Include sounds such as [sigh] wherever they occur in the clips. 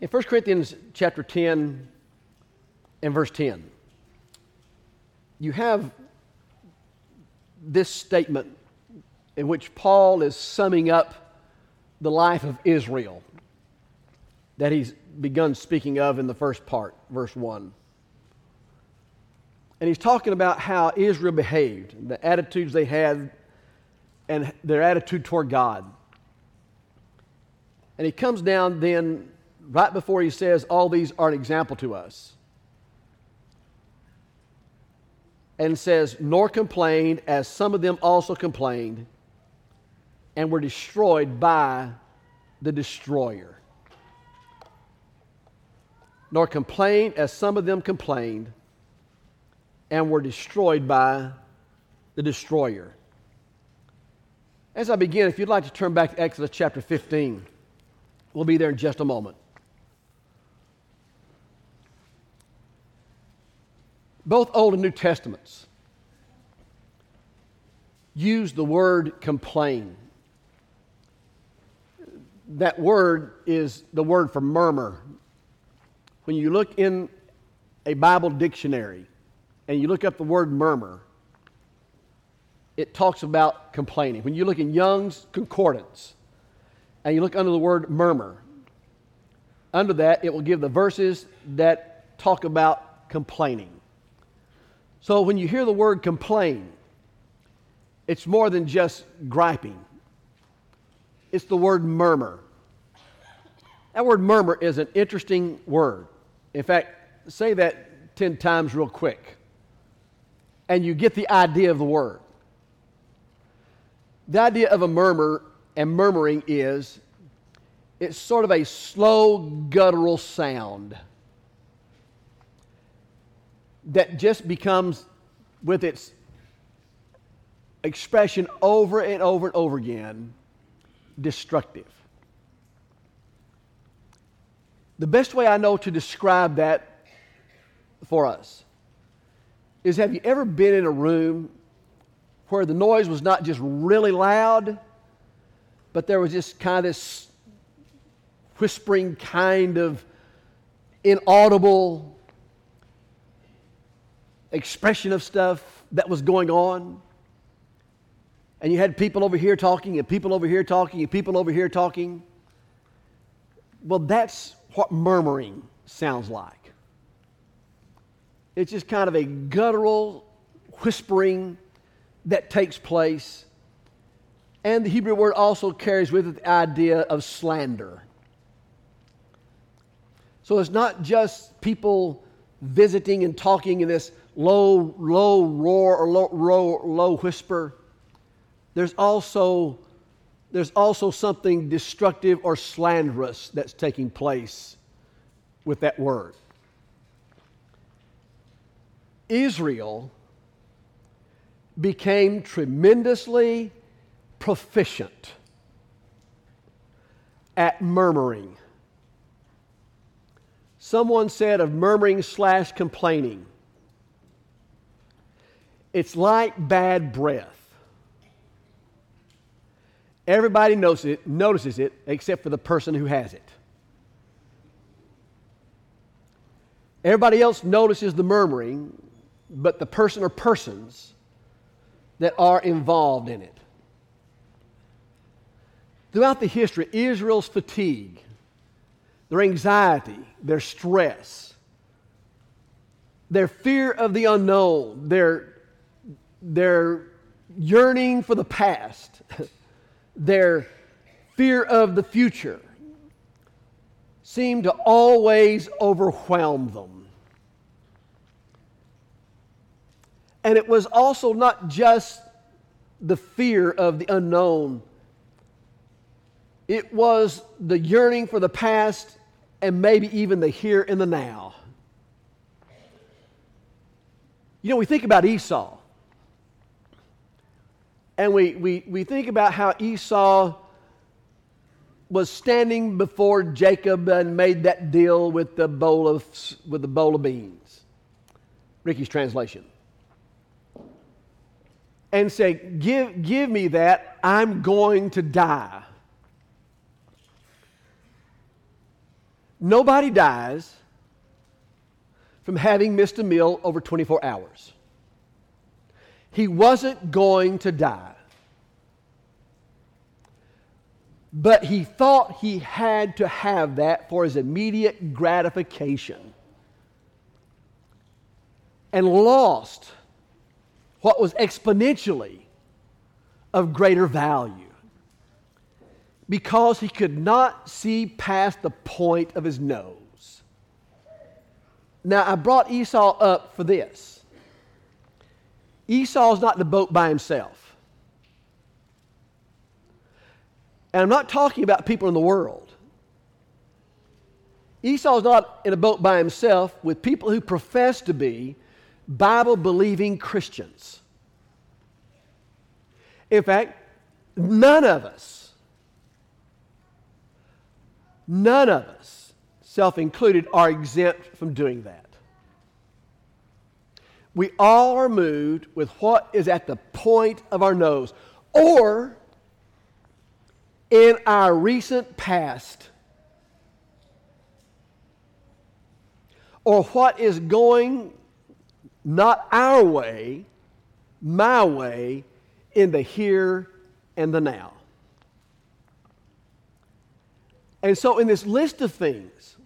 In 1 Corinthians chapter 10 and verse 10, you have this statement in which Paul is summing up the life of Israel that he's begun speaking of in the first part, verse 1. And he's talking about how Israel behaved, the attitudes they had, and their attitude toward God. And he comes down then, right before he says, All these are an example to us. And says, Nor complained, as some of them also complained, and were destroyed by the destroyer. Nor complained, as some of them complained, and were destroyed by the destroyer. As I begin, if you'd like to turn back to Exodus chapter 15, we'll be there in just a moment. Both Old and New Testaments use the word complain. That word is the word for murmur. When you look in a Bible dictionary, and you look up the word murmur, it talks about complaining. When you look in Young's Concordance and you look under the word murmur, under that it will give the verses that talk about complaining. So when you hear the word complain, it's more than just griping, it's the word murmur. That word murmur is an interesting word. In fact, say that 10 times real quick and you get the idea of the word. The idea of a murmur and murmuring is it's sort of a slow, guttural sound that just becomes, with its expression over and over and over again, destructive. The best way I know to describe that for us is have you ever been in a room where the noise was not just really loud, but there was just kind of this whispering, kind of inaudible expression of stuff that was going on? And you had people over here talking, and people over here talking, and people over here talking. Well, that's what murmuring sounds like. It's just kind of a guttural whispering that takes place. And the Hebrew word also carries with it the idea of slander. So it's not just people visiting and talking in this low, low roar or low, low, whisper. There's also, there's also something destructive or slanderous that's taking place with that word. Israel became tremendously proficient at murmuring. Someone said of murmuring slash complaining, it's like bad breath. Everybody knows it, notices it except for the person who has it. Everybody else notices the murmuring but the person or persons that are involved in it. Throughout the history, Israel's fatigue, their anxiety, their stress, their fear of the unknown, their, their yearning for the past, [laughs] their fear of the future seemed to always overwhelm them. And it was also not just the fear of the unknown, it was the yearning for the past and maybe even the here and the now. You know, we think about Esau. And we, we, we think about how Esau was standing before Jacob and made that deal with the bowl of, with the bowl of beans. Ricky's translation and say, give, give me that, I'm going to die. Nobody dies from having missed a meal over 24 hours. He wasn't going to die. But he thought he had to have that for his immediate gratification. And lost what was exponentially of greater value because he could not see past the point of his nose. Now, I brought Esau up for this. Esau's not in the boat by himself. And I'm not talking about people in the world. Esau's not in a boat by himself with people who profess to be Bible believing Christians. In fact, none of us, none of us, self included, are exempt from doing that. We all are moved with what is at the point of our nose or in our recent past or what is going not our way, my way, in the here and the now. And so, in this list of things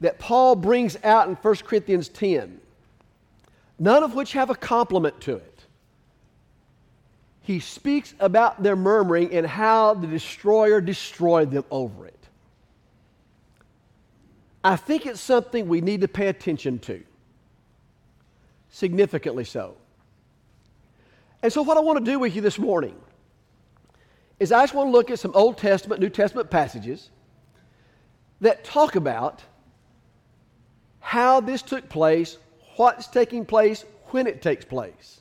that Paul brings out in 1 Corinthians 10, none of which have a complement to it, he speaks about their murmuring and how the destroyer destroyed them over it. I think it's something we need to pay attention to, significantly so. And so, what I want to do with you this morning is I just want to look at some Old Testament, New Testament passages that talk about how this took place, what's taking place, when it takes place.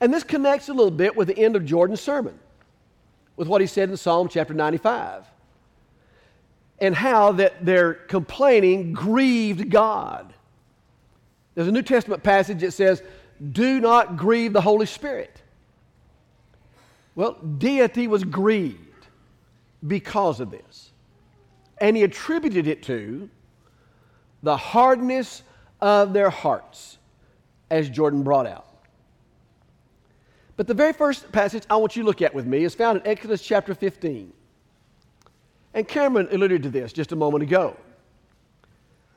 And this connects a little bit with the end of Jordan's sermon, with what he said in Psalm chapter 95, and how that their complaining grieved God. There's a New Testament passage that says, do not grieve the Holy Spirit. Well, deity was grieved because of this. And he attributed it to the hardness of their hearts, as Jordan brought out. But the very first passage I want you to look at with me is found in Exodus chapter 15. And Cameron alluded to this just a moment ago.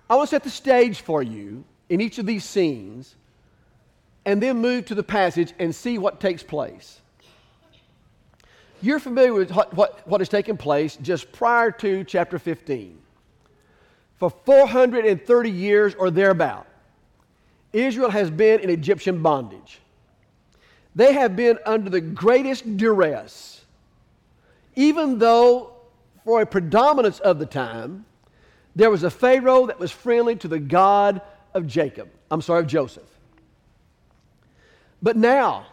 I want to set the stage for you in each of these scenes and then move to the passage and see what takes place. You're familiar with what, what, what has taken place just prior to chapter 15. For 430 years or thereabout, Israel has been in Egyptian bondage. They have been under the greatest duress, even though, for a predominance of the time, there was a Pharaoh that was friendly to the God of Jacob. I'm sorry, of Joseph. But now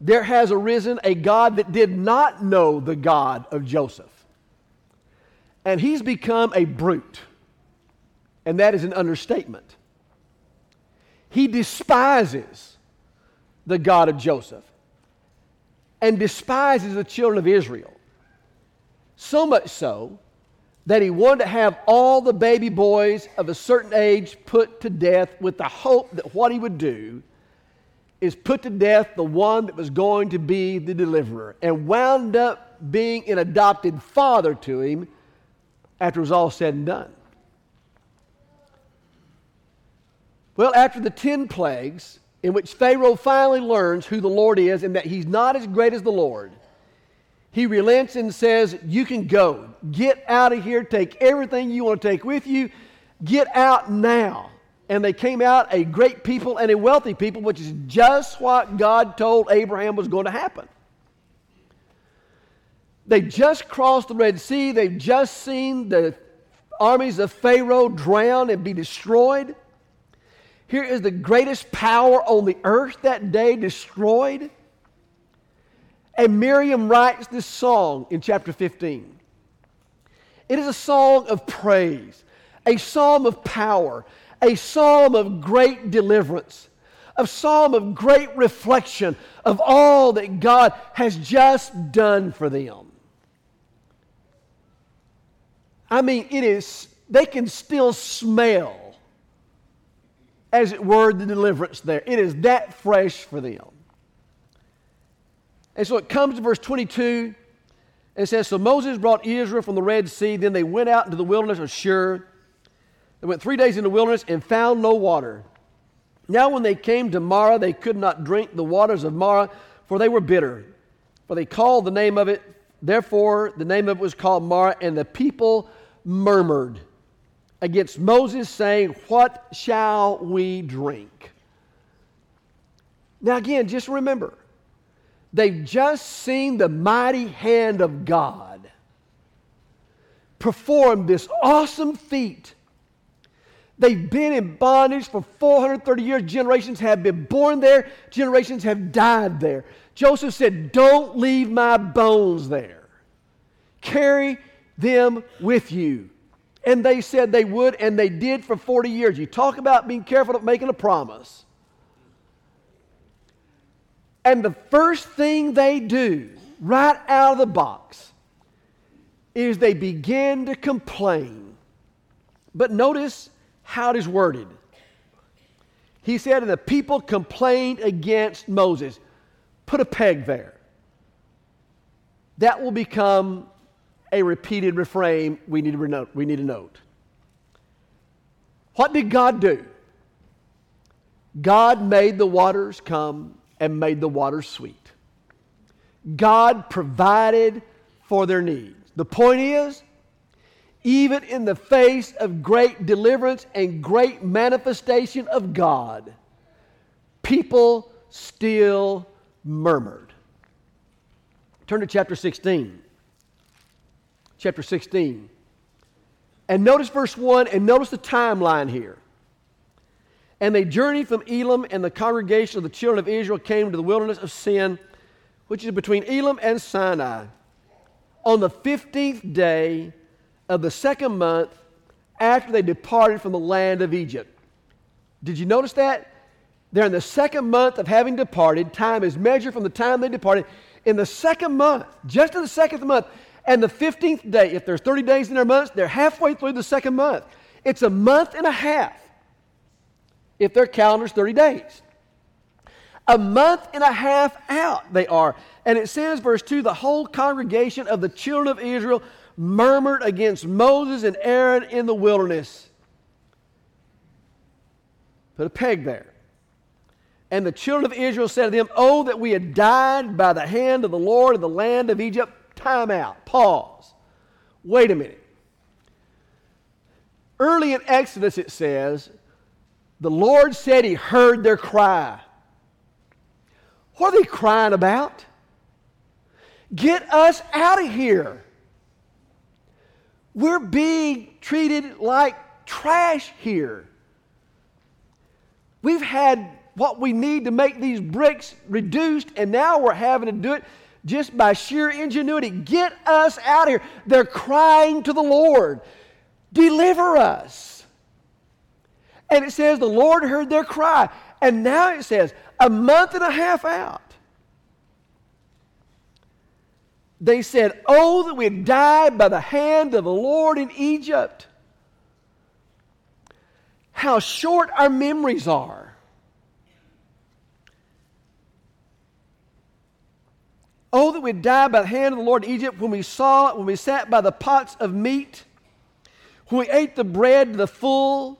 there has arisen a God that did not know the God of Joseph. And he's become a brute. And that is an understatement. He despises the God of Joseph and despises the children of Israel. So much so that he wanted to have all the baby boys of a certain age put to death with the hope that what he would do is put to death the one that was going to be the deliverer and wound up being an adopted father to him after it was all said and done. Well, after the 10 plagues, in which Pharaoh finally learns who the Lord is and that he's not as great as the Lord, he relents and says, You can go. Get out of here. Take everything you want to take with you. Get out now and they came out a great people and a wealthy people, which is just what God told Abraham was going to happen. They just crossed the Red Sea. They've just seen the armies of Pharaoh drown and be destroyed. Here is the greatest power on the earth that day destroyed. And Miriam writes this song in chapter 15. It is a song of praise, a psalm of power, a psalm of great deliverance, a psalm of great reflection of all that God has just done for them. I mean, it is, they can still smell, as it were, the deliverance there. It is that fresh for them. And so it comes to verse 22 and it says, So Moses brought Israel from the Red Sea. Then they went out into the wilderness of Shur. They went three days in the wilderness and found no water. Now, when they came to Marah, they could not drink the waters of Marah, for they were bitter. For they called the name of it, therefore, the name of it was called Marah, and the people murmured against Moses, saying, What shall we drink? Now, again, just remember, they've just seen the mighty hand of God perform this awesome feat They've been in bondage for 430 years. Generations have been born there, generations have died there. Joseph said, Don't leave my bones there. Carry them with you. And they said they would, and they did for 40 years. You talk about being careful of making a promise. And the first thing they do, right out of the box, is they begin to complain. But notice, how it is worded. He said, and the people complained against Moses. Put a peg there. That will become a repeated refrain we need to, note, we need to note. What did God do? God made the waters come and made the waters sweet. God provided for their needs. The point is, even in the face of great deliverance and great manifestation of God, people still murmured. Turn to chapter 16. Chapter 16. And notice verse 1 and notice the timeline here. And they journeyed from Elim, and the congregation of the children of Israel came to the wilderness of Sin, which is between Elim and Sinai. On the 15th day, of the second month after they departed from the land of Egypt. Did you notice that? They're in the second month of having departed. Time is measured from the time they departed. In the second month, just in the second month, and the 15th day, if there's 30 days in their months, they're halfway through the second month. It's a month and a half if their calendar's 30 days. A month and a half out they are. And it says, verse 2 the whole congregation of the children of Israel murmured against Moses and Aaron in the wilderness. Put a peg there. And the children of Israel said to them, Oh, that we had died by the hand of the Lord in the land of Egypt. Time out. Pause. Wait a minute. Early in Exodus, it says, the Lord said he heard their cry. What are they crying about? Get us out of here. We're being treated like trash here. We've had what we need to make these bricks reduced, and now we're having to do it just by sheer ingenuity. Get us out of here. They're crying to the Lord, deliver us. And it says the Lord heard their cry. And now it says, a month and a half out, They said, Oh, that we had died by the hand of the Lord in Egypt. How short our memories are. Oh, that we died by the hand of the Lord in Egypt when we saw, it, when we sat by the pots of meat, when we ate the bread to the full.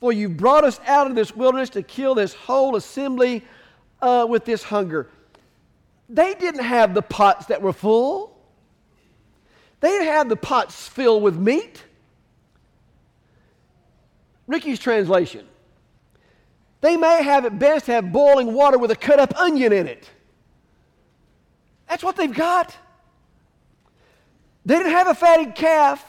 For you brought us out of this wilderness to kill this whole assembly uh, with this hunger. They didn't have the pots that were full. They didn't have the pots filled with meat. Ricky's translation. They may have at best have boiling water with a cut up onion in it. That's what they've got. They didn't have a fatted calf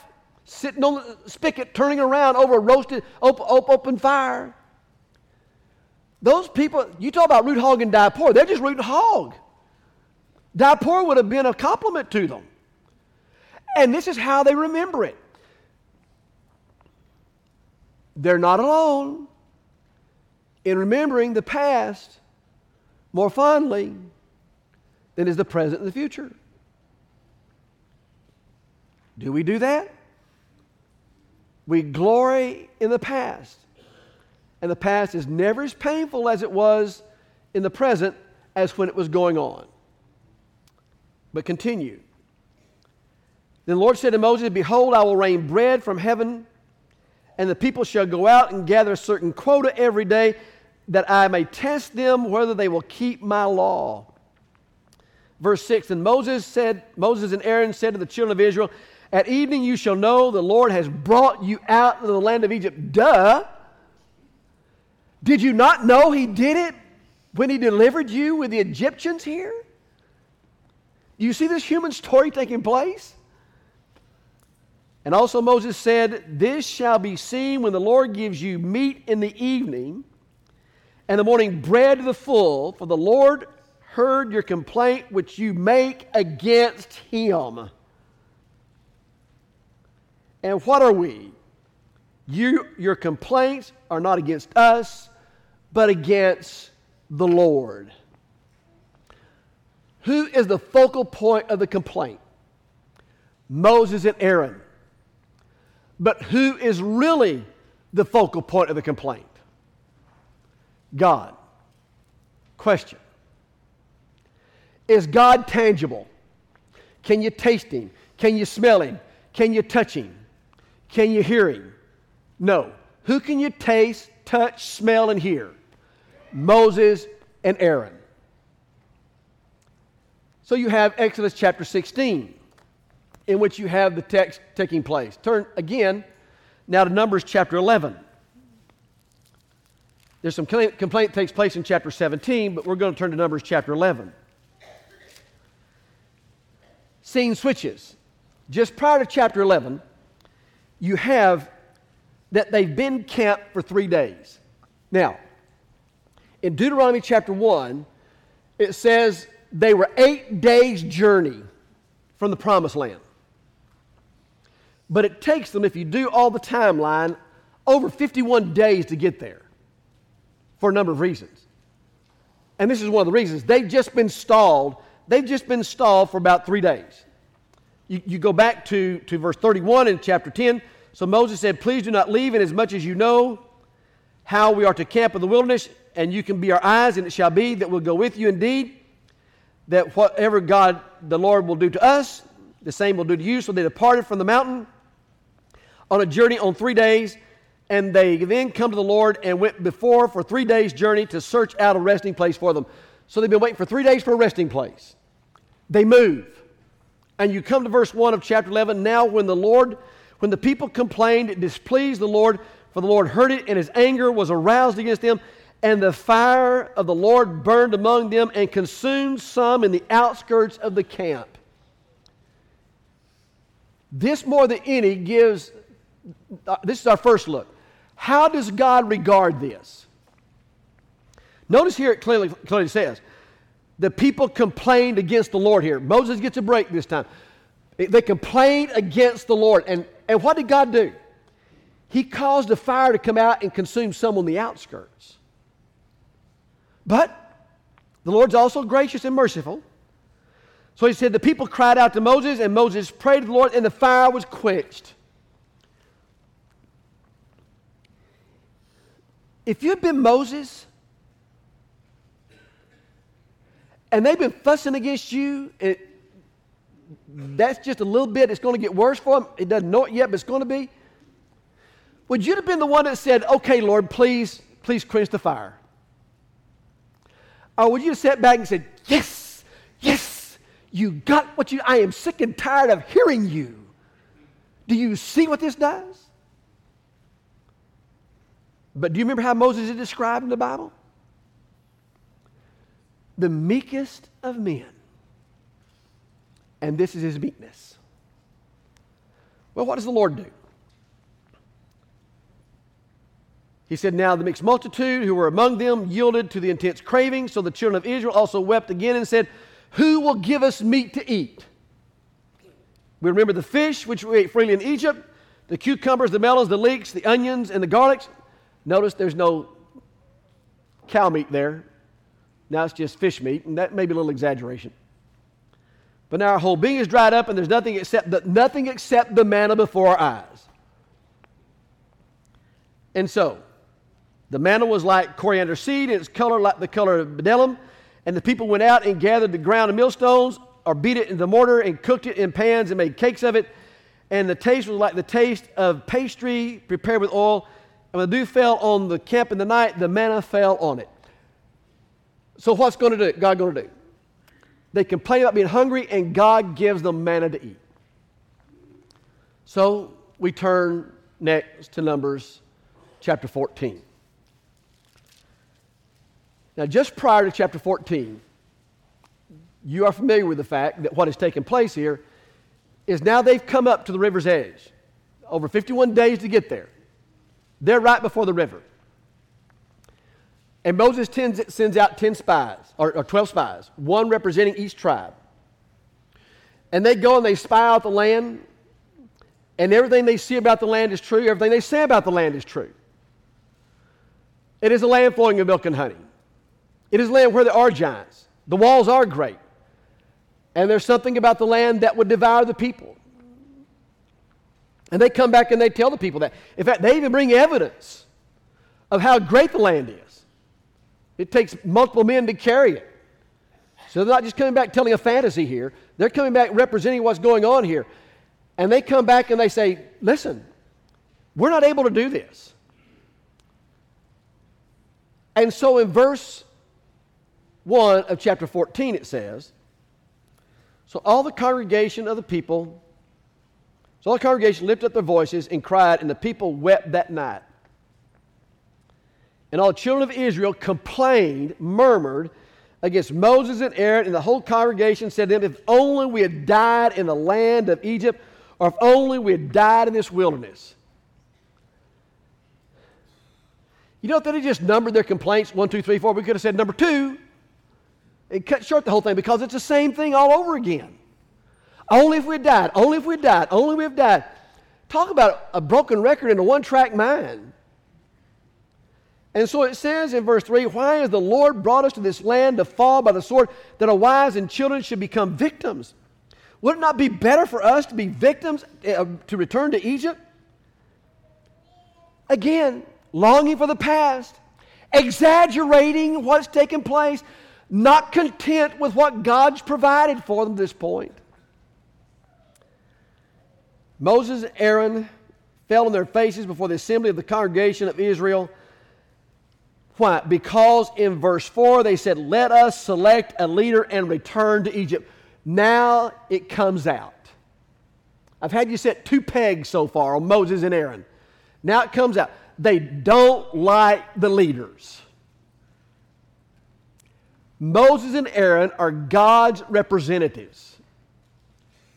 sitting on the spigot turning around over a roasted open, open fire. Those people, you talk about root hog and die poor, they're just root hog. Die poor would have been a compliment to them. And this is how they remember it. They're not alone in remembering the past more fondly than is the present and the future. Do we do that? We glory in the past. And the past is never as painful as it was in the present as when it was going on. But continue. Then the Lord said to Moses, Behold, I will rain bread from heaven, and the people shall go out and gather a certain quota every day, that I may test them whether they will keep my law. Verse 6 And Moses said, Moses and Aaron said to the children of Israel, At evening you shall know the Lord has brought you out of the land of Egypt. Duh! Did you not know he did it when he delivered you with the Egyptians here? Do you see this human story taking place? And also Moses said, This shall be seen when the Lord gives you meat in the evening, and the morning bread to the full, for the Lord heard your complaint which you make against him. And what are we? You, your complaints are not against us, but against the Lord. Who is the focal point of the complaint? Moses and Aaron. But who is really the focal point of the complaint? God. Question Is God tangible? Can you taste Him? Can you smell Him? Can you touch Him? Can you hear Him? No. Who can you taste, touch, smell, and hear? Moses and Aaron. So you have Exodus chapter 16 in which you have the text taking place. Turn again now to Numbers chapter 11. There's some complaint that takes place in chapter 17, but we're going to turn to Numbers chapter 11. Scene switches. Just prior to chapter 11, you have that they've been camped for three days. Now, in Deuteronomy chapter 1, it says they were eight days' journey from the promised land. But it takes them, if you do all the timeline, over 51 days to get there for a number of reasons. And this is one of the reasons. They've just been stalled. They've just been stalled for about three days. You, you go back to, to verse 31 in chapter 10. So Moses said, Please do not leave, inasmuch as much as you know how we are to camp in the wilderness, and you can be our eyes, and it shall be that we'll go with you indeed, that whatever God the Lord will do to us, the same will do to you. So they departed from the mountain on a journey on three days, and they then come to the Lord and went before for three days' journey to search out a resting place for them. So they've been waiting for three days for a resting place. They move. And you come to verse 1 of chapter 11. Now, when the Lord, when the people complained, it displeased the Lord, for the Lord heard it, and his anger was aroused against them. And the fire of the Lord burned among them and consumed some in the outskirts of the camp. This more than any gives uh, this is our first look. How does God regard this? Notice here it clearly, clearly says the people complained against the Lord here. Moses gets a break this time. They complained against the Lord. And, and what did God do? He caused a fire to come out and consume some on the outskirts. But the Lord's also gracious and merciful. So he said, The people cried out to Moses, and Moses prayed to the Lord, and the fire was quenched. If you'd been Moses and they've been fussing against you, it, that's just a little bit, it's going to get worse for them. It doesn't know it yet, but it's going to be. Would you have been the one that said, okay, Lord, please, please quench the fire? Or would you have sat back and said, yes, yes, you got what you, I am sick and tired of hearing you. Do you see what this does? But do you remember how Moses is described in the Bible? The meekest of men. And this is his meekness. Well, what does the Lord do? He said, Now the mixed multitude who were among them yielded to the intense craving. So the children of Israel also wept again and said, Who will give us meat to eat? We remember the fish which we ate freely in Egypt, the cucumbers, the melons, the leeks, the onions, and the garlics. Notice there's no cow meat there. Now it's just fish meat, and that may be a little exaggeration. But now our whole being is dried up, and there's nothing except the, nothing except the manna before our eyes. And so, the manna was like coriander seed, and its color like the color of bdellium. And the people went out and gathered the ground and millstones, or beat it in the mortar, and cooked it in pans, and made cakes of it. And the taste was like the taste of pastry prepared with oil. And when the dew fell on the camp in the night, the manna fell on it. So what's going to do? God going to do? They complain about being hungry, and God gives them manna to eat. So we turn next to Numbers chapter 14. Now, just prior to chapter 14, you are familiar with the fact that what has taken place here is now they've come up to the river's edge. Over 51 days to get there. They're right before the river. And Moses tends, sends out 10 spies, or, or 12 spies, one representing each tribe. And they go and they spy out the land, and everything they see about the land is true. Everything they say about the land is true. It is a land flowing with milk and honey. It is a land where there are giants. The walls are great. And there's something about the land that would devour the people. And they come back and they tell the people that. In fact, they even bring evidence of how great the land is. It takes multiple men to carry it. So they're not just coming back telling a fantasy here, they're coming back representing what's going on here. And they come back and they say, listen, we're not able to do this. And so in verse 1 of chapter 14, it says, So all the congregation of the people, so all the congregation lifted up their voices and cried, and the people wept that night. And all the children of Israel complained, murmured against Moses and Aaron, and the whole congregation said to them, If only we had died in the land of Egypt, or if only we had died in this wilderness. You know, if they just numbered their complaints, one, two, three, four, we could have said number two, and cut short the whole thing because it's the same thing all over again. Only if we had died, only if we had died, only if we have died. Talk about a broken record and a one track mind. And so it says in verse 3 Why has the Lord brought us to this land to fall by the sword, that our wives and children should become victims? Would it not be better for us to be victims uh, to return to Egypt? Again, longing for the past, exaggerating what's taken place, not content with what God's provided for them at this point. Moses and Aaron fell on their faces before the assembly of the congregation of Israel. Why? Because in verse 4 they said, Let us select a leader and return to Egypt. Now it comes out. I've had you set two pegs so far on Moses and Aaron. Now it comes out. They don't like the leaders. Moses and Aaron are God's representatives.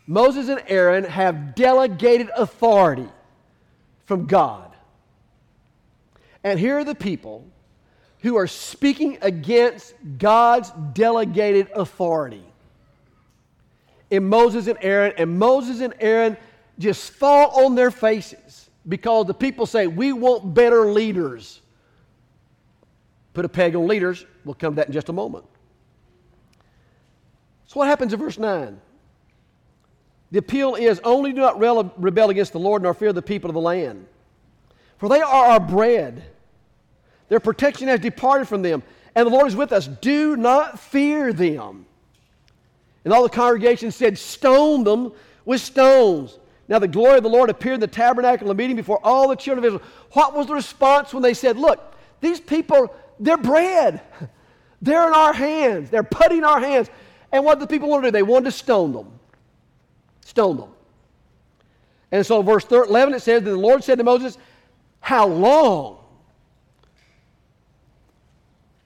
Moses and Aaron have delegated authority from God. And here are the people who are speaking against God's delegated authority. And Moses and Aaron, and Moses and Aaron just fall on their faces because the people say, We want better leaders. Put a peg on leaders. We'll come to that in just a moment. So, what happens in verse 9? The appeal is only do not rebel against the Lord nor fear the people of the land. For they are our bread. Their protection has departed from them, and the Lord is with us. Do not fear them. And all the congregation said, Stone them with stones. Now the glory of the Lord appeared in the tabernacle of meeting before all the children of Israel. What was the response when they said, Look, these people, they're bread. [laughs] They're in our hands. They're putting our hands. And what did the people want to do? They wanted to stone them. Stone them. And so, verse 11, it says, that the Lord said to Moses, How long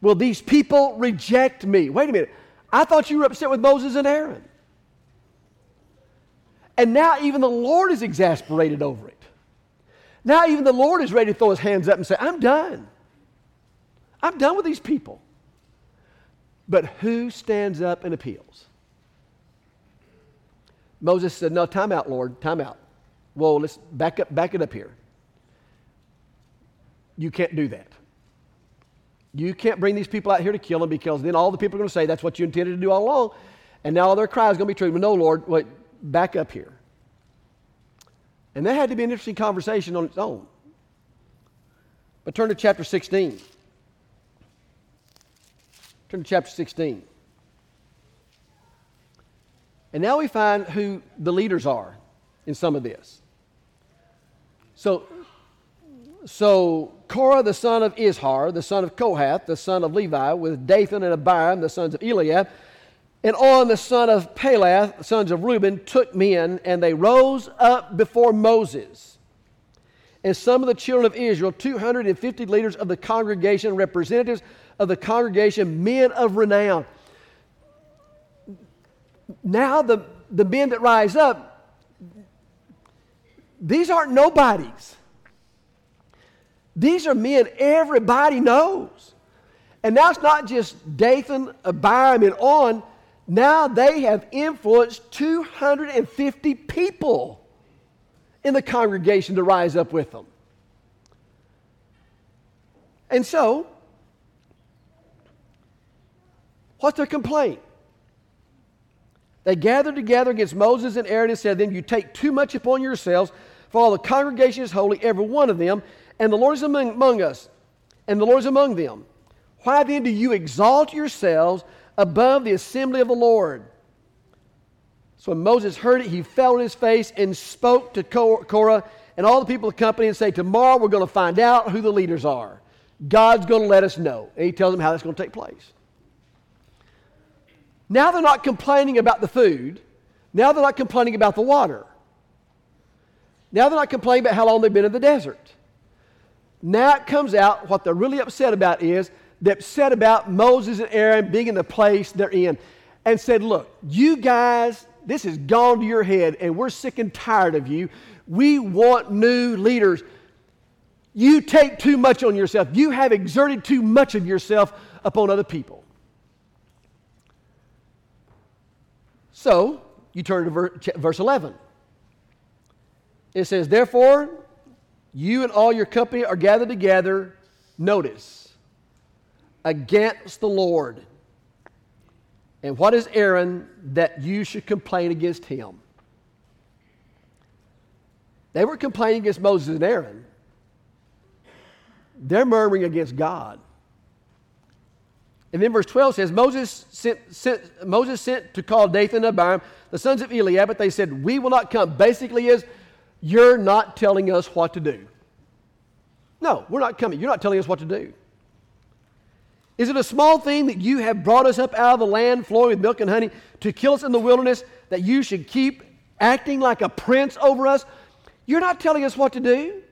will these people reject me? Wait a minute. I thought you were upset with Moses and Aaron. And now even the Lord is exasperated over it. Now even the Lord is ready to throw his hands up and say, I'm done. I'm done with these people. But who stands up and appeals? Moses said, No, time out, Lord, time out. Whoa, let's back up, back it up here. You can't do that. You can't bring these people out here to kill them because then all the people are going to say that's what you intended to do all along, and now all their cry is going to be true. But no, Lord, wait, back up here. And that had to be an interesting conversation on its own. But turn to chapter 16. Turn to chapter 16. And now we find who the leaders are in some of this. So, so Korah, the son of Izhar, the son of Kohath, the son of Levi, with Dathan and Abiram, the sons of Eliab, and On, the son of Peleth, the sons of Reuben, took men, and they rose up before Moses. And some of the children of Israel, 250 leaders of the congregation, representatives of the congregation, men of renown. Now, the, the men that rise up, these aren't nobodies. These are men everybody knows. And now it's not just Dathan, Abiram, and On. Now they have influenced 250 people in the congregation to rise up with them. And so, what's their complaint? They gathered together against Moses and Aaron and said to them, You take too much upon yourselves, for all the congregation is holy, every one of them, and the Lord is among, among us, and the Lord is among them. Why then do you exalt yourselves above the assembly of the Lord? So when Moses heard it, he fell on his face and spoke to Korah and all the people of the company and say, Tomorrow we're going to find out who the leaders are. God's going to let us know. And he tells them how that's going to take place. Now they're not complaining about the food. Now they're not complaining about the water. Now they're not complaining about how long they've been in the desert. Now it comes out what they're really upset about is they're upset about Moses and Aaron being in the place they're in and said, Look, you guys, this has gone to your head and we're sick and tired of you. We want new leaders. You take too much on yourself. You have exerted too much of yourself upon other people. So, you turn to verse 11. It says, Therefore, you and all your company are gathered together, notice, against the Lord. And what is Aaron that you should complain against him? They were complaining against Moses and Aaron. They're murmuring against God. And then verse 12 says, Moses sent, sent, Moses sent to call Dathan and Abiram, the sons of Eliab, but they said, We will not come. Basically, is you're not telling us what to do. No, we're not coming. You're not telling us what to do. Is it a small thing that you have brought us up out of the land flowing with milk and honey to kill us in the wilderness that you should keep acting like a prince over us? You're not telling us what to do.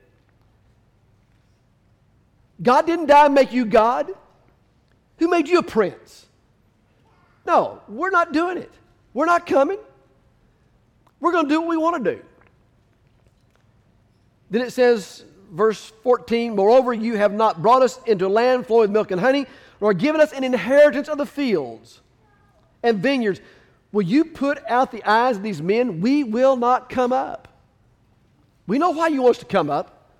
God didn't die and make you God. Who made you a prince? No, we're not doing it. We're not coming. We're going to do what we want to do. Then it says, verse 14, Moreover, you have not brought us into land flowing with milk and honey, nor given us an inheritance of the fields and vineyards. Will you put out the eyes of these men? We will not come up. We know why you want us to come up.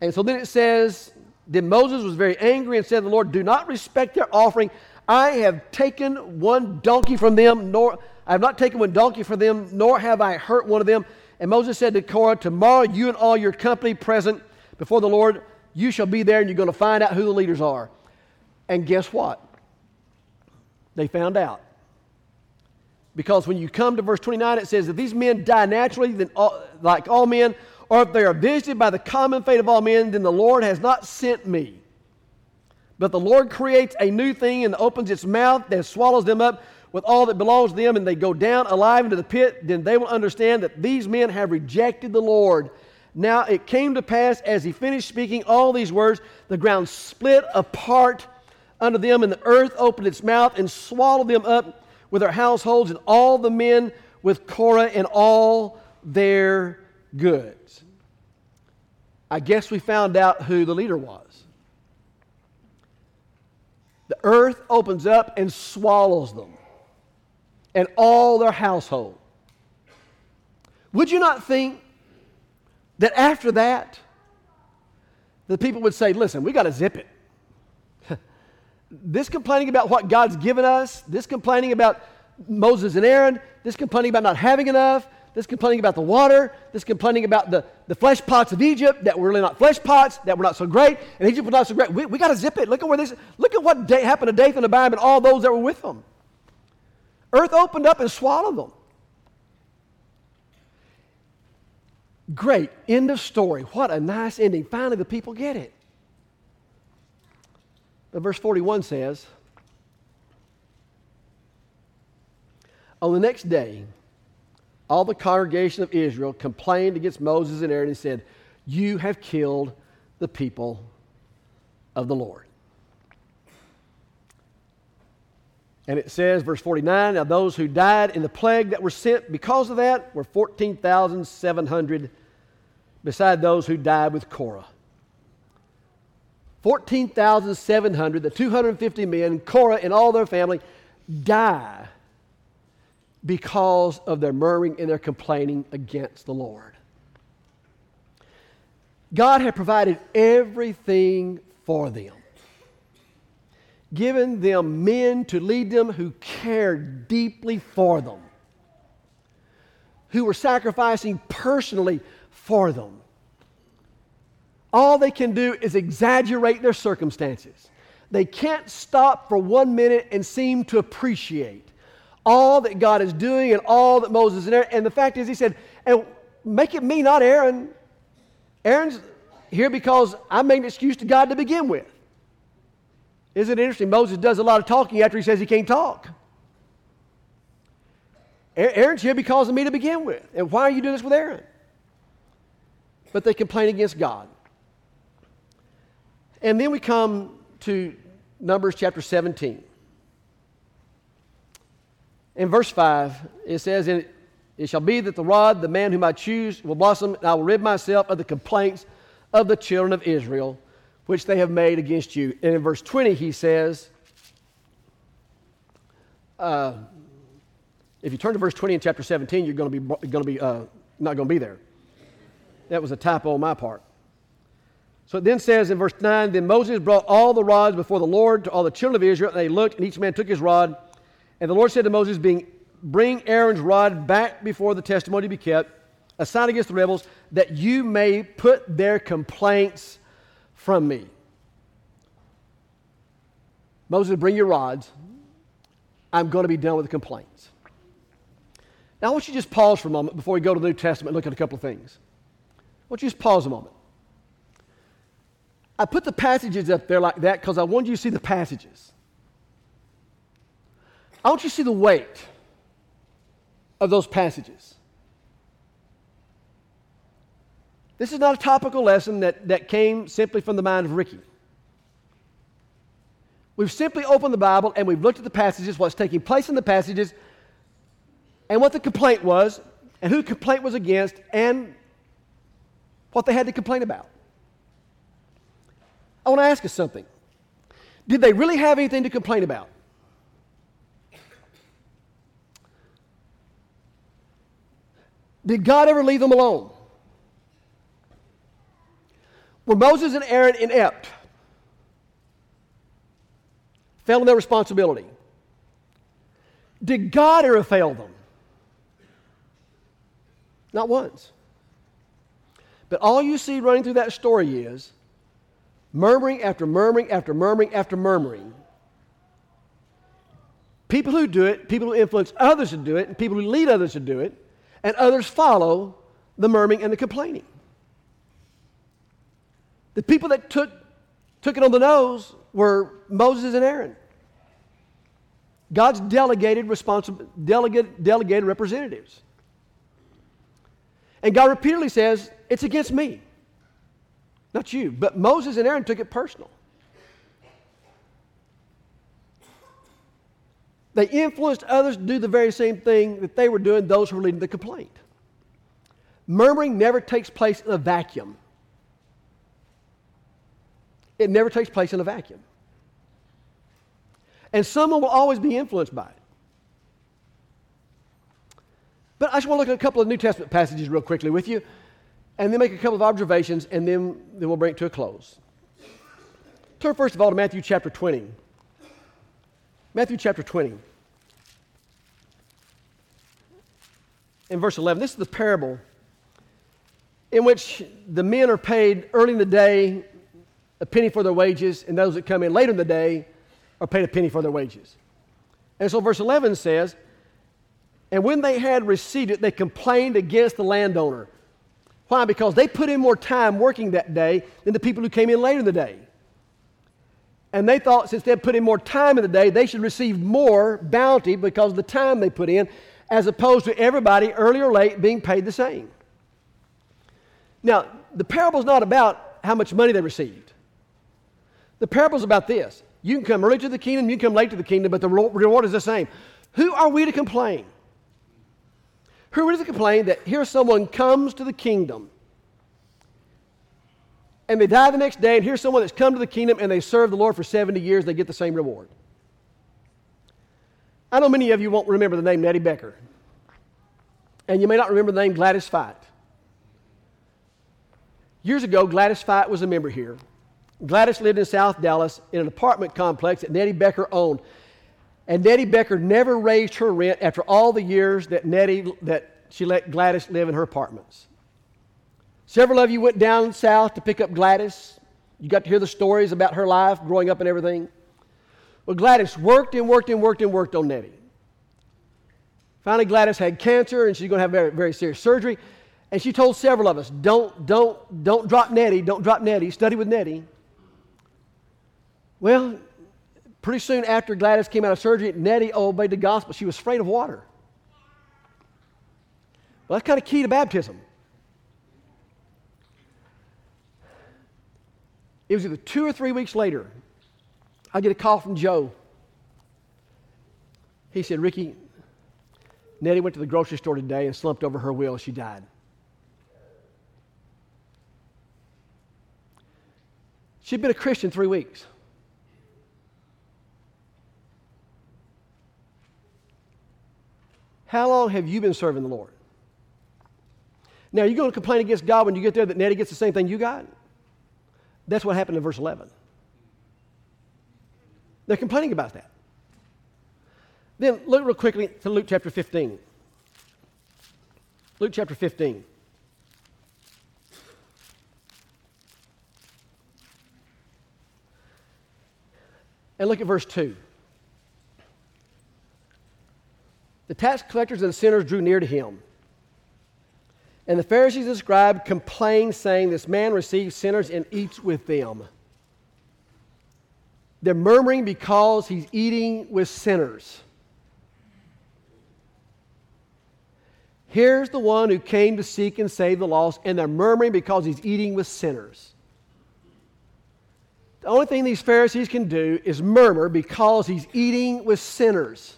And so then it says, Then Moses was very angry and said to the Lord, Do not respect their offering. I have taken one donkey from them, nor I have not taken one donkey from them, nor have I hurt one of them. And Moses said to Korah, Tomorrow you and all your company present before the Lord, you shall be there and you're going to find out who the leaders are. And guess what? They found out. Because when you come to verse 29, it says, If these men die naturally, then all, like all men, or if they are visited by the common fate of all men, then the Lord has not sent me. But the Lord creates a new thing and opens its mouth that swallows them up with all that belongs to them and they go down alive into the pit, then they will understand that these men have rejected the Lord. Now it came to pass as he finished speaking all these words, the ground split apart under them, and the earth opened its mouth and swallowed them up with their households and all the men with Korah and all their goods. I guess we found out who the leader was. The earth opens up and swallows them and all their household. Would you not think that after that, the people would say, listen, we got to zip it. [laughs] this complaining about what God's given us, this complaining about Moses and Aaron, this complaining about not having enough, This complaining about the water. This complaining about the, the flesh pots of Egypt that were really not flesh pots, that were not so great. And Egypt was not so great. We, we got to zip it. Look at where this, look at what day, happened to Dathan and Abiram and all those that were with them. Earth opened up and swallowed them. Great. End of story. What a nice ending. Finally, the people get it. But verse 41 says, On the next day, all the congregation of Israel complained against Moses and Aaron and said, You have killed the people of the Lord. And it says, verse 49 Now those who died in the plague that were sent because of that were 14,700, beside those who died with Korah. 14,700, the 250 men, Korah and all their family, die because of their murmuring and their complaining against the Lord. God had provided everything for them, given them men to lead them who cared deeply for them, who were sacrificing personally for them. All they can do is exaggerate their circumstances. They can't stop for one minute and seem to appreciate all that God is doing and all that Moses and Aaron. And the fact is, he said, and make it me, not Aaron. Aaron's here because I made an excuse to God to begin with. Isn't it interesting? Moses does a lot of talking after he says he can't talk. Aaron's here because of me to begin with. And why are you doing this with Aaron? But they complain against God. And then we come to Numbers chapter 17. In verse 5, it says, And it shall be that the rod, the man whom I choose, will blossom, and I will rid myself of the complaints of the children of Israel, which they have made against you. And in verse 20, he says, uh, if you turn to verse 20 in chapter 17, you're going to be, going to be uh, not going to be there. That was a typo on my part. So it then says in verse 9, Then Moses brought all the rods before the Lord to all the children of Israel, and they looked, and each man took his rod and the Lord said to Moses, being, Bring Aaron's rod back before the testimony to be kept, a sign against the rebels, that you may put their complaints from me. Moses, bring your rods. I'm going to be done with the complaints. Now, I want you to just pause for a moment before we go to the New Testament and look at a couple of things. I want you to just pause a moment. I put the passages up there like that because I wanted you to see the passages. I want you to see the weight of those passages. This is not a topical lesson that, that came simply from the mind of Ricky. We've simply opened the Bible and we've looked at the passages, what's taking place in the passages, and what the complaint was, and who the complaint was against, and what they had to complain about. I want to ask you something. Did they really have anything to complain about? Did God ever leave them alone? Were Moses and Aaron inept? Failed in their responsibility? Did God ever fail them? Not once. But all you see running through that story is murmuring after murmuring after murmuring after murmuring. People who do it, people who influence others to do it, and people who lead others to do it, and others follow the murmuring and the complaining. The people that took, took it on the nose were Moses and Aaron. God's delegated, responsible, delegate, delegated representatives. And God repeatedly says, It's against me, not you. But Moses and Aaron took it personal. They influenced others to do the very same thing that they were doing, those who were leading the complaint. Murmuring never takes place in a vacuum. It never takes place in a vacuum. And someone will always be influenced by it. But I just want to look at a couple of New Testament passages real quickly with you, and then make a couple of observations, and then, then we'll bring it to a close. Turn first of all to Matthew chapter 20. Matthew chapter 20. in verse 11. This is the parable in which the men are paid early in the day a penny for their wages, and those that come in later in the day are paid a penny for their wages. And so verse 11 says, And when they had received it, they complained against the landowner. Why? Because they put in more time working that day than the people who came in later in the day. And they thought since they put in more time in the day, they should receive more bounty because of the time they put in, as opposed to everybody, early or late, being paid the same. Now, the parable is not about how much money they received. The parable is about this. You can come early to the kingdom, you can come late to the kingdom, but the reward is the same. Who are we to complain? Who we to complain that here someone comes to the kingdom and they die the next day, and here's someone that's come to the kingdom and they serve the Lord for 70 years, they get the same reward? I know many of you won't remember the name Nettie Becker. And you may not remember the name Gladys Fight. Years ago, Gladys Fight was a member here. Gladys lived in South Dallas in an apartment complex that Nettie Becker owned. And Nettie Becker never raised her rent after all the years that Nettie that she let Gladys live in her apartments. Several of you went down south to pick up Gladys. You got to hear the stories about her life growing up and everything. Well, Gladys worked and worked and worked and worked on Nettie. Finally, Gladys had cancer and she's going to have very, very serious surgery. And she told several of us, don't, don't, don't drop Nettie, don't drop Nettie, study with Nettie. Well, pretty soon after Gladys came out of surgery, Nettie obeyed the gospel. She was afraid of water. Well, that's kind of key to baptism. It was either two or three weeks later, I get a call from Joe. He said, Ricky, Nettie went to the grocery store today and slumped over her wheel. She died. She'd been a Christian three weeks. How long have you been serving the Lord? Now, are you going to complain against God when you get there that Nettie gets the same thing you got? That's what happened in verse 11. They're complaining about that. Then look real quickly to Luke chapter 15. Luke chapter 15. And look at verse 2. The tax collectors and sinners drew near to him. And the Pharisees and scribes complained, saying, This man receives sinners and eats with them. They're murmuring because he's eating with sinners. Here's the one who came to seek and save the lost, and they're murmuring because he's eating with sinners. The only thing these Pharisees can do is murmur because he's eating with sinners.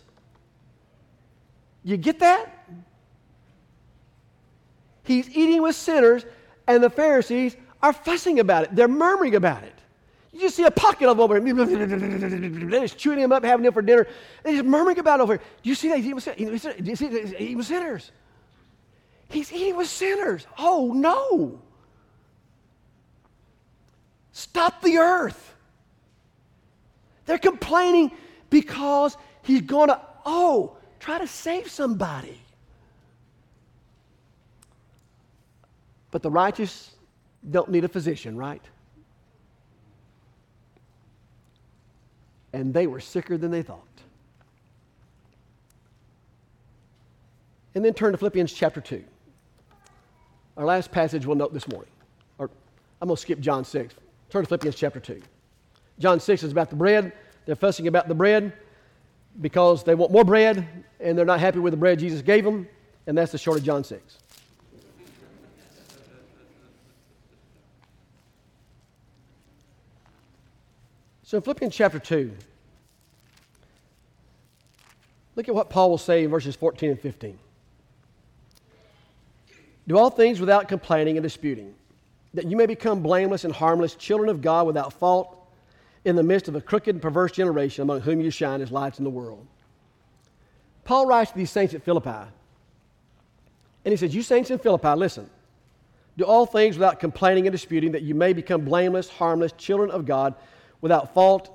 You get that? He's eating with sinners, and the Pharisees are fussing about it. They're murmuring about it. You just see a pocket of over [laughs] They're just chewing him up, having him for dinner. They're just murmuring about it over here. Do you see that? He's eating with sinners. He's eating with sinners. He's eating with sinners. Oh, no. Stop the earth. They're complaining because he's going to, oh, try to save somebody. But the righteous don't need a physician, right? And they were sicker than they thought. And then turn to Philippians chapter 2. Our last passage we'll note this morning. Or I'm going to skip John 6. Turn to Philippians chapter 2. John 6 is about the bread. They're fussing about the bread because they want more bread and they're not happy with the bread Jesus gave them. And that's the short of John 6. So in Philippians chapter 2, look at what Paul will say in verses 14 and 15. Do all things without complaining and disputing, that you may become blameless and harmless, children of God without fault, in the midst of a crooked and perverse generation among whom you shine as lights in the world. Paul writes to these saints at Philippi, and he says, You saints in Philippi, listen. Do all things without complaining and disputing, that you may become blameless, harmless, children of God without fault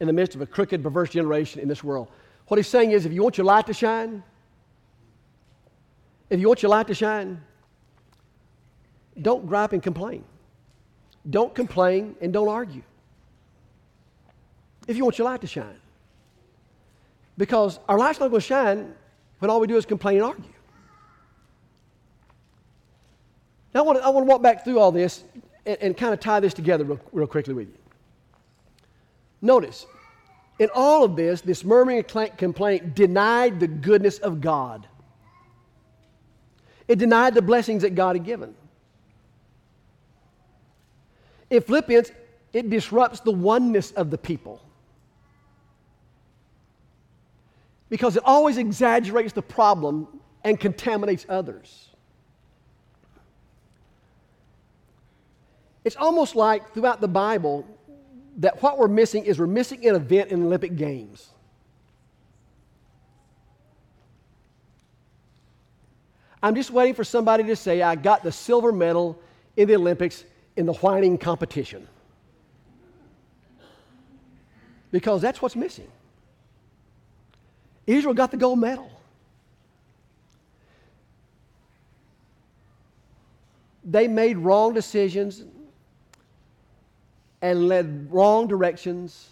in the midst of a crooked, perverse generation in this world. What he's saying is if you want your light to shine, If you want your light to shine, don't gripe and complain. Don't complain and don't argue. If you want your light to shine. Because our light's not going to shine when all we do is complain and argue. Now, I want to, I want to walk back through all this and, and kind of tie this together real, real quickly with you. Notice, in all of this, this murmuring complaint denied the goodness of God. It denied the blessings that God had given. In Philippians, it disrupts the oneness of the people. Because it always exaggerates the problem and contaminates others. It's almost like throughout the Bible that what we're missing is we're missing an event in Olympic Games. I'm just waiting for somebody to say, I got the silver medal in the Olympics in the whining competition. Because that's what's missing. Israel got the gold medal. They made wrong decisions and led wrong directions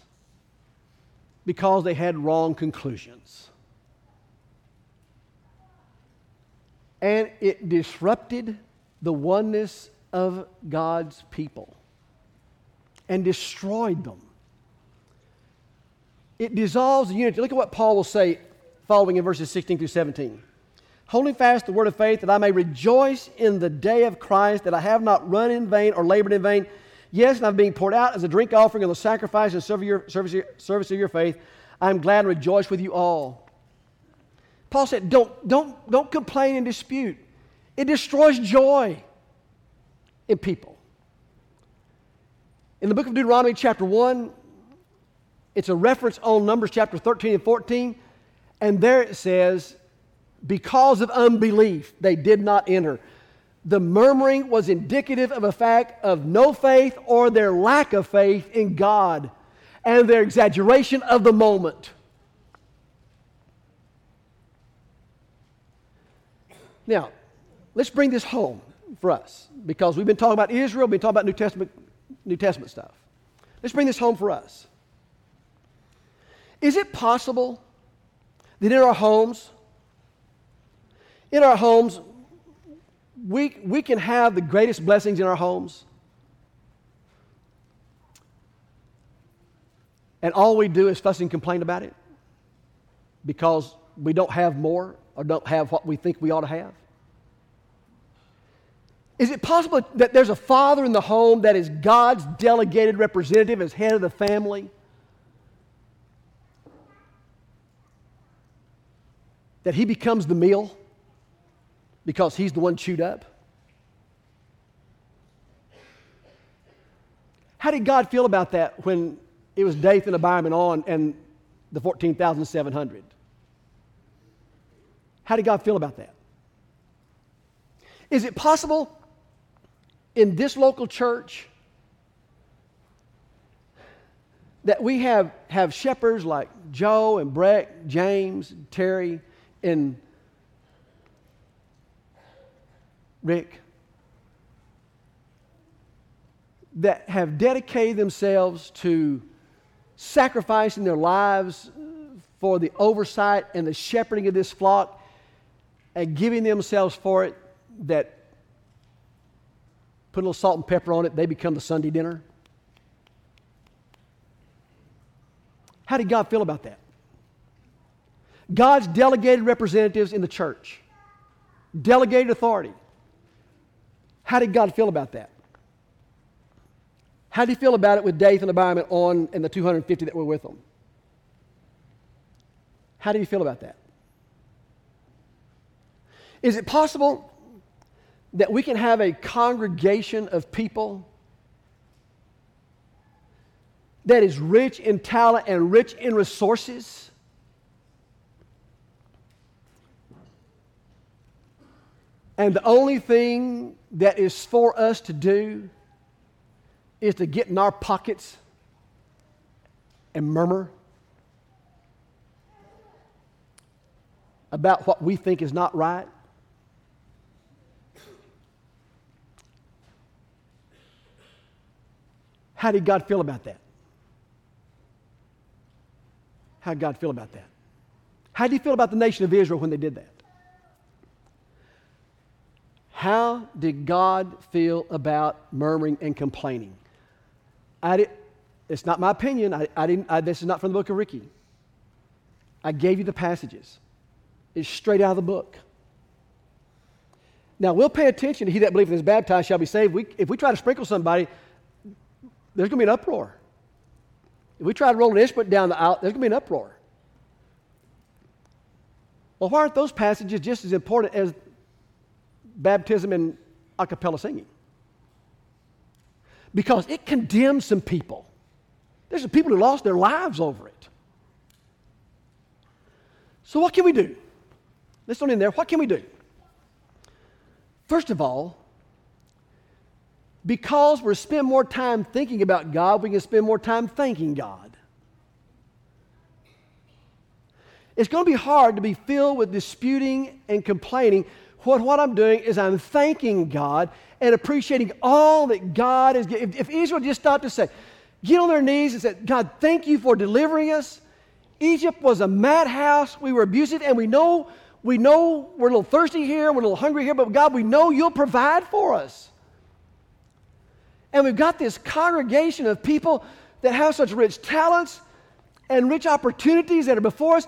because they had wrong conclusions. And it disrupted the oneness of God's people and destroyed them. It dissolves the unity. Look at what Paul will say following in verses 16 through 17. Holding fast the word of faith, that I may rejoice in the day of Christ, that I have not run in vain or labored in vain. Yes, and I'm being poured out as a drink offering of the sacrifice and service of your, service, service of your faith. I am glad and rejoice with you all. Paul said, don't, don't, don't complain and dispute. It destroys joy in people. In the book of Deuteronomy, chapter 1, it's a reference on Numbers chapter 13 and 14. And there it says, because of unbelief, they did not enter. The murmuring was indicative of a fact of no faith or their lack of faith in God and their exaggeration of the moment. Now, let's bring this home for us because we've been talking about Israel, we've been talking about New Testament, New Testament stuff. Let's bring this home for us. Is it possible that in our homes, in our homes, we, we can have the greatest blessings in our homes. And all we do is fuss and complain about it because we don't have more or don't have what we think we ought to have? Is it possible that there's a father in the home that is God's delegated representative as head of the family? That he becomes the meal? because he's the one chewed up? How did God feel about that when it was Dathan, and Abiram, and On and the 14,700? How did God feel about that? Is it possible in this local church that we have, have shepherds like Joe and Breck, James, Terry, and Rick, that have dedicated themselves to sacrificing their lives for the oversight and the shepherding of this flock and giving themselves for it that put a little salt and pepper on it, they become the Sunday dinner? How did God feel about that? God's delegated representatives in the church, delegated authority. How did God feel about that? How did he feel about it with Dathan and Abiram On and the 250 that were with them? How did he feel about that? Is it possible that we can have a congregation of people that is rich in talent and rich in resources? And the only thing that is for us to do is to get in our pockets and murmur about what we think is not right. How did God feel about that? How did God feel about that? How did he feel about the nation of Israel when they did that? How did God feel about murmuring and complaining? I did, it's not my opinion. I, I didn't, I, this is not from the book of Ricky. I gave you the passages. It's straight out of the book. Now, we'll pay attention to he that believeth is baptized shall be saved. We, if we try to sprinkle somebody, there's going to be an uproar. If we try to roll an instrument down the aisle, there's going to be an uproar. Well, why aren't those passages just as important as baptism and a cappella singing? Because it condemns some people. There's some people who lost their lives over it. So, what can we do? Let's don't in there. What can we do? First of all, because we spend more time thinking about God, we can spend more time thanking God. It's going to be hard to be filled with disputing and complaining. What, what I'm doing is I'm thanking God and appreciating all that God has given. If, if Israel just stopped to say, get on their knees and said, God, thank you for delivering us. Egypt was a madhouse. We were abusive, and we know we know we're a little thirsty here, we're a little hungry here, but God, we know you'll provide for us. And we've got this congregation of people that have such rich talents and rich opportunities that are before us.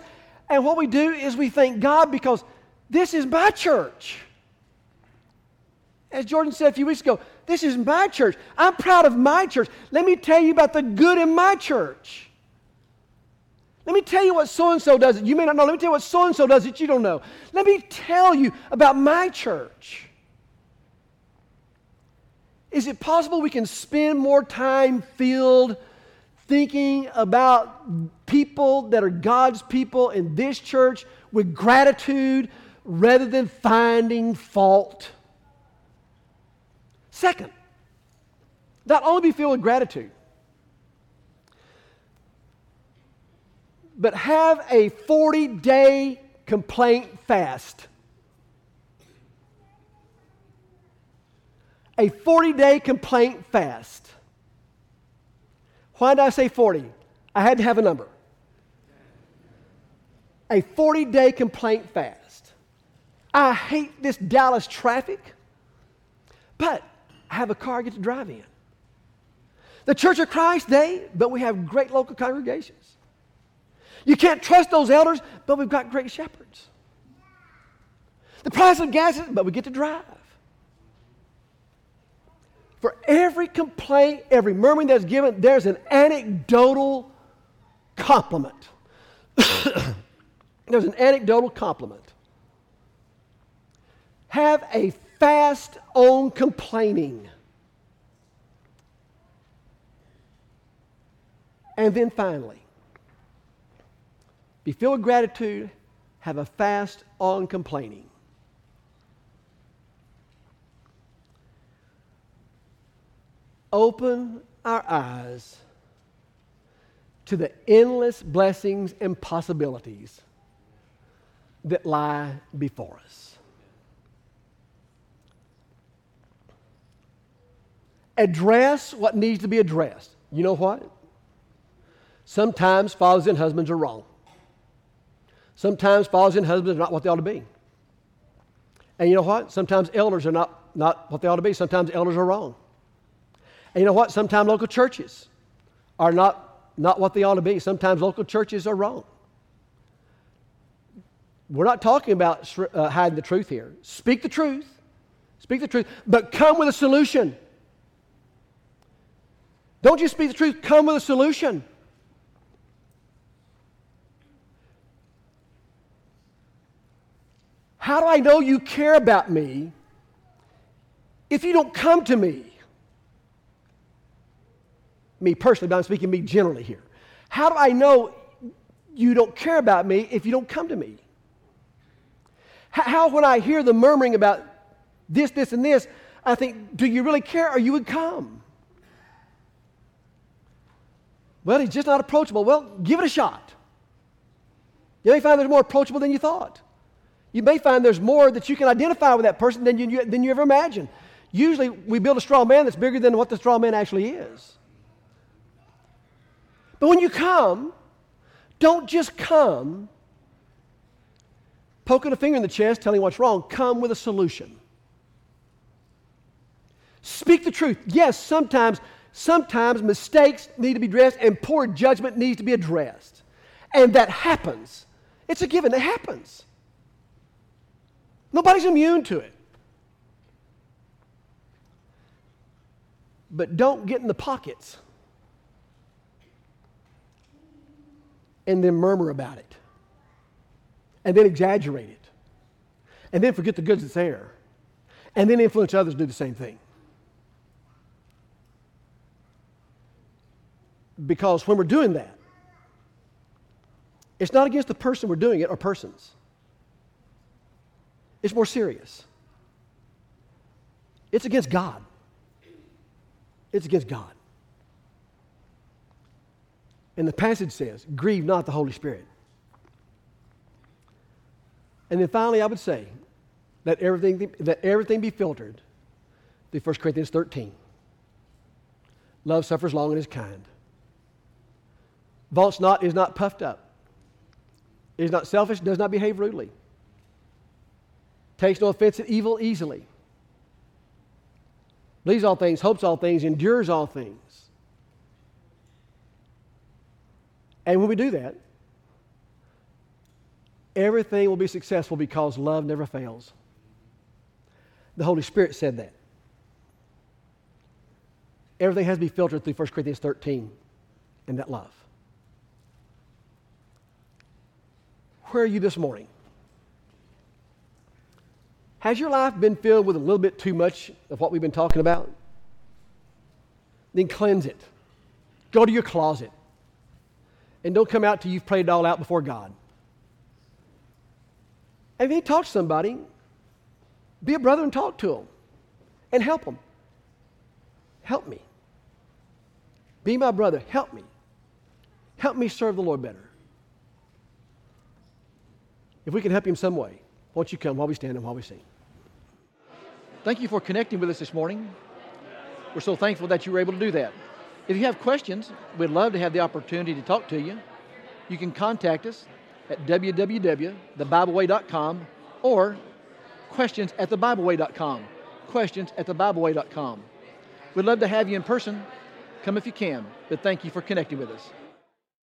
And what we do is we thank God because this is my church. As Jordan said a few weeks ago, this is my church. I'm proud of my church. Let me tell you about the good in my church. Let me tell you what so and so does that you may not know. Let me tell you what so and so does that you don't know. Let me tell you about my church. Is it possible we can spend more time filled thinking about people that are God's people in this church with gratitude rather than finding fault? Second, not only be filled with gratitude, but have a 40 day complaint fast. A 40 day complaint fast. Why did I say 40? I had to have a number. A 40 day complaint fast. I hate this Dallas traffic, but I have a car I get to drive in. The Church of Christ, they, but we have great local congregations. You can't trust those elders, but we've got great shepherds. The price of gas is, but we get to drive. For every complaint, every murmuring that's given, there's an anecdotal compliment. [coughs] there's an anecdotal compliment. Have a fast on complaining. And then finally, be filled with gratitude, have a fast on complaining. Open our eyes to the endless blessings and possibilities that lie before us. Address what needs to be addressed. You know what? Sometimes fathers and husbands are wrong. Sometimes fathers and husbands are not what they ought to be. And you know what? Sometimes elders are not, not what they ought to be. Sometimes elders are wrong. And you know what? Sometimes local churches are not, not what they ought to be. Sometimes local churches are wrong. We're not talking about uh, hiding the truth here. Speak the truth. Speak the truth, but come with a solution. Don't just speak the truth, come with a solution. How do I know you care about me if you don't come to me? Me personally, but I'm speaking me generally here. How do I know you don't care about me if you don't come to me? How, when I hear the murmuring about this, this, and this, I think, do you really care or you would come? Well, he's just not approachable. Well, give it a shot. You may find there's more approachable than you thought you may find there's more that you can identify with that person than you, than you ever imagined. Usually, we build a straw man that's bigger than what the straw man actually is. But when you come, don't just come poking a finger in the chest, telling what's wrong. Come with a solution. Speak the truth. Yes, sometimes, sometimes mistakes need to be addressed and poor judgment needs to be addressed. And that happens. It's a given, it happens. Nobody's immune to it. But don't get in the pockets and then murmur about it and then exaggerate it and then forget the goods that's there and then influence others to do the same thing. Because when we're doing that, it's not against the person we're doing it or persons. It's more serious. It's against God. It's against God. And the passage says, grieve not the Holy Spirit. And then finally, I would say, that everything, that everything be filtered through 1 Corinthians 13. Love suffers long and is kind. Vaunts not, is not puffed up, is not selfish, does not behave rudely, takes no offense at evil easily, believes all things, hopes all things, endures all things. And when we do that, everything will be successful because love never fails. The Holy Spirit said that. Everything has to be filtered through 1 Corinthians 13 and that love. Where are you this morning? Has your life been filled with a little bit too much of what we've been talking about? Then cleanse it. Go to your closet. And don't come out till you've prayed it all out before God. And if you talk to somebody, be a brother and talk to them and help them. Help me. Be my brother. Help me. Help me serve the Lord better. If we can help you in some way, won't you come while we stand and while we sing? Thank you for connecting with us this morning. We're so thankful that you were able to do that. If you have questions, we'd love to have the opportunity to talk to you. You can contact us at www.thebibleway.com or questions at thebibleway.com. Questions at thebibleway.com. We'd love to have you in person. Come if you can, but thank you for connecting with us.